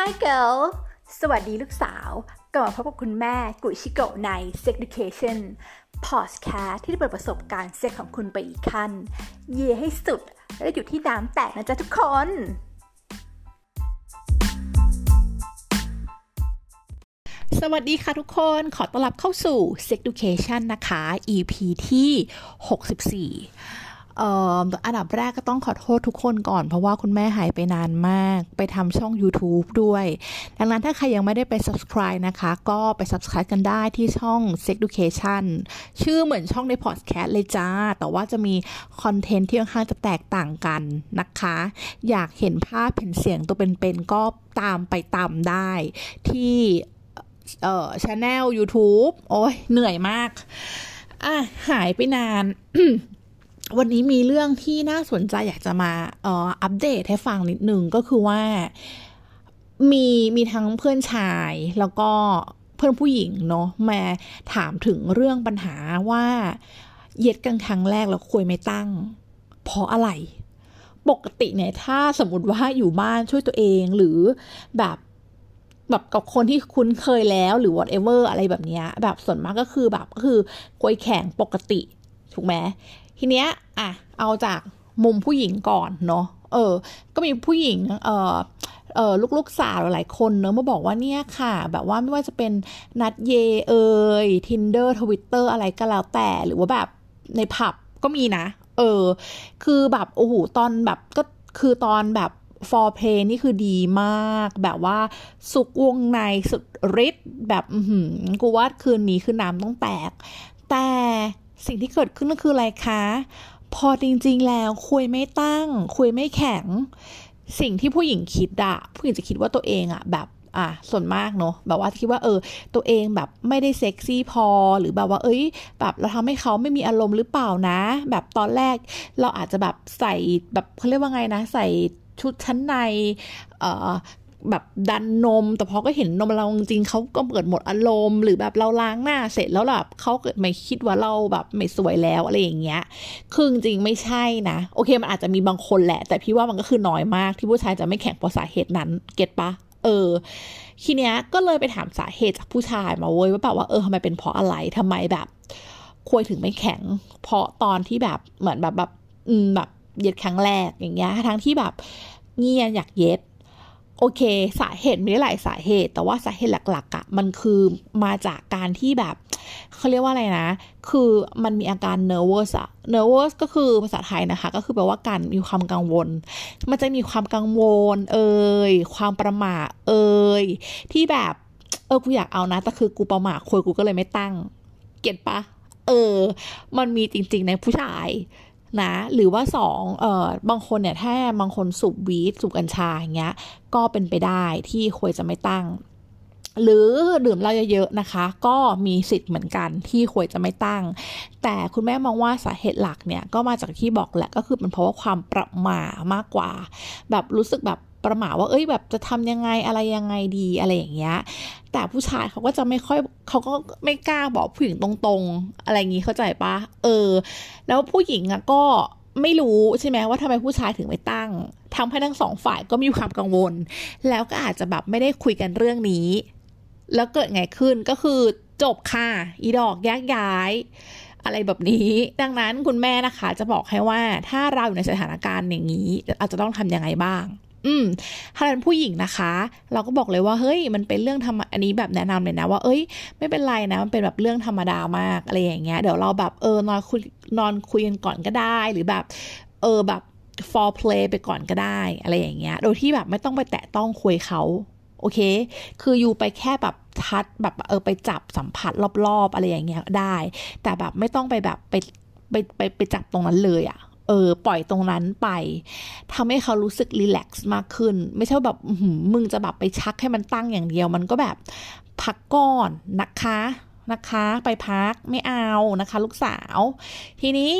Hi girl สวัสดีลูกสาวกลับมาพบกับคุณแม่กุชิโกะใน Sex Education Podcast ที่จะเปิดประสบการณ์เซ็กของคุณไปอีกขั้น เย่ให้สุด และอยู่ที่น้ำแตกนะจ๊ะทุกคน สวัสดีค่ะทุกคนขอต้อนรับเข้าสู่ Sex Education นะคะ EP ที่ 64 อันดับแรกก็ต้องขอโทษทุกคนก่อน เพราะว่าคุณแม่หายไปนานมาก ไปทำช่อง YouTube ด้วย ดังนั้นถ้าใครยังไม่ได้ไป subscribe นะคะ ก็ไป subscribe กันได้ที่ช่อง Sex Education ชื่อเหมือนช่องใน podcast เลยจ้า แต่ว่าจะมีคอนเทนต์ที่ค่อนข้างจะแตกต่างกันนะคะ อยากเห็นภาพเห็นเสียงตัวเป็นๆก็ตามไปตามได้ที่เอ่อช anel YouTube โอ้ยเหนื่อยมาก อะ หายไปนาน วันนี้มีเรื่องที่น่าสนใจอยากจะมาอออัปเดตให้ฟังนิดนึงก็คือว่ามีมีทั้งเพื่อนชายแล้วก็เพื่อนผู้หญิงเนาะมาถามถึงเรื่องปัญหาว่าเย็ดกันครั้งแรกแล้วคุยไม่ตั้ง เพราะอะไร ปกติเนี่ยถ้าสมมติว่าอยู่บ้านช่วยตัวเองหรือแบบแบบกับคนที่คุ้นเคยแล้วหรือ whatever อะไรแบบเนี้ยแบบส่วนมากก็คือแบบก็คือกวยแข่งปกติ ถูกไหม ทีเนี้ยอะเอาจากมุมผู้หญิงก่อนเนาะเออ ก็มีผู้หญิงเออเออลูกๆสาวหลายคนเนอะมาบอกว่าเนี่ยค่ะ แบบว่าไม่ว่าจะเป็นนัดเยเอย Tinder Twitter อะไรก็แล้วแต่หรือว่าแบบในผับก็มีนะ เออ คือแบบโอ้โหตอนแบบก็คือตอนแบบ foreplay นี่คือดีมาก แบบว่าสุกวงในสุดฤทธิ์แบบอืกูว่าคืนนี้คือน้ำต้องแตก แต่ สิ่งที่เกิดขึ้นก็คืออะไรคะ พอจริงๆแล้วคุยไม่ตั้ง คุยไม่แข็ง สิ่งที่ผู้หญิงคิดอะผู้หญิงจะคิดว่าตัวเองอะแบบอะส่วนมากเนอะแบบว่าคิดว่าเออ ตัวเองแบบไม่ได้เซ็กซี่พอหรือแบบว่า เอ้ย แบบเราทำให้เขาไม่มีอารมณ์หรือเปล่านะ แบบตอนแรกเราอาจจะแบบใส่แบบเขาเรียกว่าไงนะ ใส่ชุดชั้นในเอ่อ แบบดันนม แต่พอก็เห็นนมเราจริงเขาก็เปิดหมดอารมณ์หรือแบบเราล้างหน้าเสร็จแล้วแบบเขาเกิดไม่คิดว่าเราแบบไม่สวยแล้วอะไรอย่างเงี้ยคือจริงไม่ใช่นะ โอเคมันอาจจะมีบางคนแหละ แต่พี่ว่ามันก็คือน้อยมากที่ผู้ชายจะไม่แข่งเพราะสาเหตุนั้น เก็ตปะเออทีเนี้ยก็เลยไปถามสาเหตุจากผู้ชายมาเว้ยว่าแบบว่าเออทำไมเป็นเพราะอะไรทำไมแบบคุยถึงไม่แข็ง เพราะตอนที่แบบเหมือนแบบแบบอืมแบบเย็ดครั้งแรกอย่างเงี้ยทั้งที่แบบเงียอยากเย็ด โอเค สาเหตุมีหลายสาเหตุ แต่ว่าสาเหตุหลักๆอะ่ะมันคือมาจากการที่แบบเขาเรียกว่าอะไรนะ คือมันมีอาการ nervous อะ nervous ก็คือภาษาไทยนะคะ ก็คือแปลว่าการมีความกังวล มันจะมีความกังวล เอ่ยความประมาทเอ่ยที่แบบเออกูอยากเอานะแต่คือกูประมาทคุยกูก็เลยไม่ตั้ง เก็ตปะเออ มันมีจริงๆในผู้ชาย นะ หรือว่าสองเอ่อบางคนเนี่ยถ้าบางคนสูบวีดสูบกัญชาอย่างเงี้ย ก็เป็นไปได้ที่ควรจะไม่ตั้ง หรือดื่มเหล้าเยอะๆนะคะ ก็มีสิทธิ์เหมือนกันที่ควรจะไม่ตั้ง แต่คุณแม่มองว่าสาเหตุหลักเนี่ยก็มาจากที่บอกแหละก็คือเป็นเพราะว่าความประหม่ามากกว่า แบบรู้สึกแบบ ประหม่าว่าเอ้ยแบบจะทำยังไงอะไรยังไงดีอะไรอย่างเงี้ยแต่ผู้ชายเขาก็จะไม่ค่อยเขาก็ไม่กล้าบอกผู้หญิงตรงๆ อะไรอย่างงี้เข้าใจปะเออ แล้วผู้หญิงอะก็ไม่รู้ใช่ไหมว่าทำไมผู้ชายถึงไม่ตั้งทำให้ทั้งสองฝ่ายก็มีความกังวล แล้วก็อาจจะแบบไม่ได้คุยกันเรื่องนี้ แล้วเกิดไงขึ้นก็คือจบค่ะ อีดอกแยกย้าย อะไรแบบนี้ ดังนั้นคุณแม่นะคะ จะบอกให้ว่าถ้าเราอยู่ในสถานการณ์อย่างนี้ อาจจะต้องทำยังไงบ้าง อืมถ้าเป็นผู้หญิงนะคะ เราก็บอกเลยว่าเฮ้ยมันเป็นเรื่องธรรมอันนี้แบบแนะนำเลยนะว่าเอ้ย ไม่เป็นไรนะมันเป็นแบบเรื่องธรรมดามากอะไรอย่างเงี้ยเดี๋ยวเราแบบเออนอนคุยนอนคุยกันก่อนก็ได้ หรือแบบ เออแบบ for play ไปก่อนก็ได้อะไรอย่างเงี้ย โดยที่แบบไม่ต้องไปแตะต้องคุยเขาโอเค คืออยู่ไปแค่แบบทัดแบบเออไปจับสัมผัสรอบๆ อะไรอย่างเงี้ยได้ แต่แบบไม่ต้องไปแบบไปไปไปไปจับตรงนั้นเลยอะ เออปล่อยตรงนั้นไปทำให้เขารู้สึกรีแลกซ์มากขึ้น ไม่ใช่แบบมึงจะแบบไปชักให้มันตั้งอย่างเดียว มันก็แบบพักก่อนนะคะนะคะไปพักไม่เอานะคะ ลูกสาว ทีนี้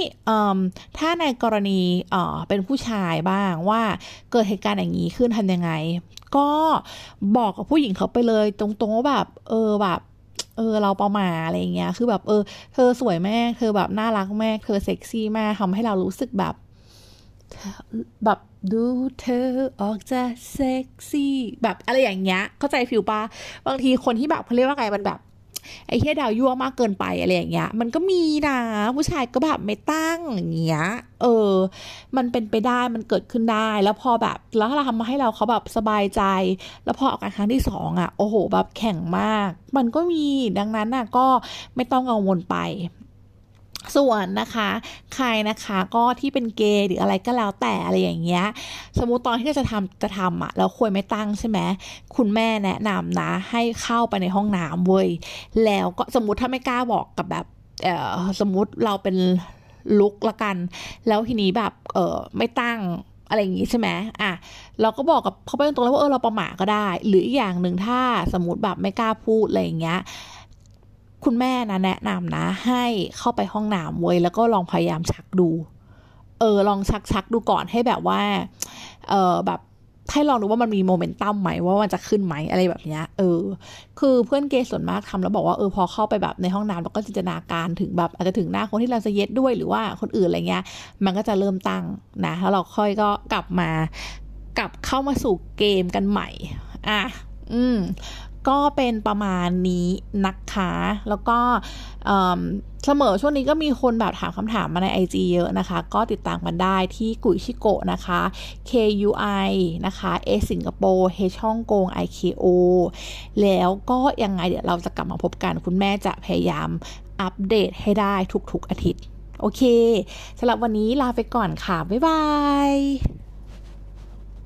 ถ้าในกรณีเเป็นผู้ชายบ้างว่าเกิดเหตุการณ์อย่างนี้ขึ้นทำยังไง ก็บอกกับผู้หญิงเขาไปเลย ตรงๆว่าแบบเออแบบ เออเราประมาอะไรเงี้ย คือแบบเออ เธอสวยแม่เธอแบบน่ารักแม่เธอเซ็กซี่แม่ทำให้เรารู้สึกแบบ แบบดูเธอออกจะเซ็กซี่แบบอะไรอย่างเงี้ย เข้าใจฟิลปะบางทีคนที่แบบเขาเรียกว่าไงมันแบบ ไอ้เฮียดาวยั่วมากเกินไปอะไรอย่างเงี้ย มันก็มีนะ ผู้ชายก็แบบไม่ตั้งอย่างเงี้ย เออ มันเป็นไปได้มันเกิดขึ้นได้ แล้วพอแบบแล้วเราทำมาให้เราเขาแบบสบายใจ แล้วพอออกกันครั้งที่สองอะโอ้โหแบบแข็งมาก มันก็มีดังนั้นน่ะก็ไม่ต้องกังวลไป ส่วนนะคะใครนะคะก็ที่เป็นเกย์หรืออะไรก็แล้วแต่อะไรอย่างเงี้ยสมมุติตอนที่จะทำจะทำอะแล้วควรไม่ตั้งใช่ไหมคุณแม่แนะนำนะ ให้เข้าไปในห้องน้ำเว้ยแล้วก็สมมุติถ้าไม่กล้าบอกกับแบบเออสมมุติเราเป็นลุกละกัน แล้วทีนี้แบบเออไม่ตั้งอะไรอย่างงี้ใช่ไหมอะ เราก็บอกกับเขาไปตรงๆแล้วว่าเออเราประมาก็ได้ หรืออีกอย่างหนึ่งถ้าสมมติแบบไม่กล้าพูดอะไรอย่างเงี้ย คุณแม่นะแนะนำนะ ให้เข้าไปห้องน้ำเว้ยแล้วก็ลองพยายามชักดู เออ ลองชักชักดูก่อนให้แบบว่า เออแบบให้ลองดูว่ามันมีโมเมนตัมไหมว่ามันจะขึ้นไหมอะไรแบบเนี้ยเออ คือเพื่อนเกย์ส่วนมากทำแล้วบอกว่าเออพอเข้าไปแบบในห้องน้ำแล้วก็จินตนาการถึงแบบอาจจะถึงหน้าคนที่เราจะเย็ดด้วยหรือว่าคนอื่นอะไรเงี้ย มันก็จะเริ่มตั้งนะแล้วเราค่อยก็กลับมากลับเข้ามาสู่เกมกันใหม่ อะอืม ก็เป็นประมาณนี้นะคะ แล้วก็เสมอช่วงนี้ก็มีคนแบบถามคำถามมาใน IG เยอะนะคะ ก็ติดตามกันได้ที่กุยชิโกะนะคะ KUI นะคะ A สิงคโปร์ H ฮ่องกง IKO แล้วก็ยังไงเดี๋ยวเราจะกลับมาพบกัน คุณแม่จะพยายามอัปเดตให้ได้ทุกๆอาทิตย์ โอเคสำหรับวันนี้ลาไปก่อนค่ะ บ๊ายบาย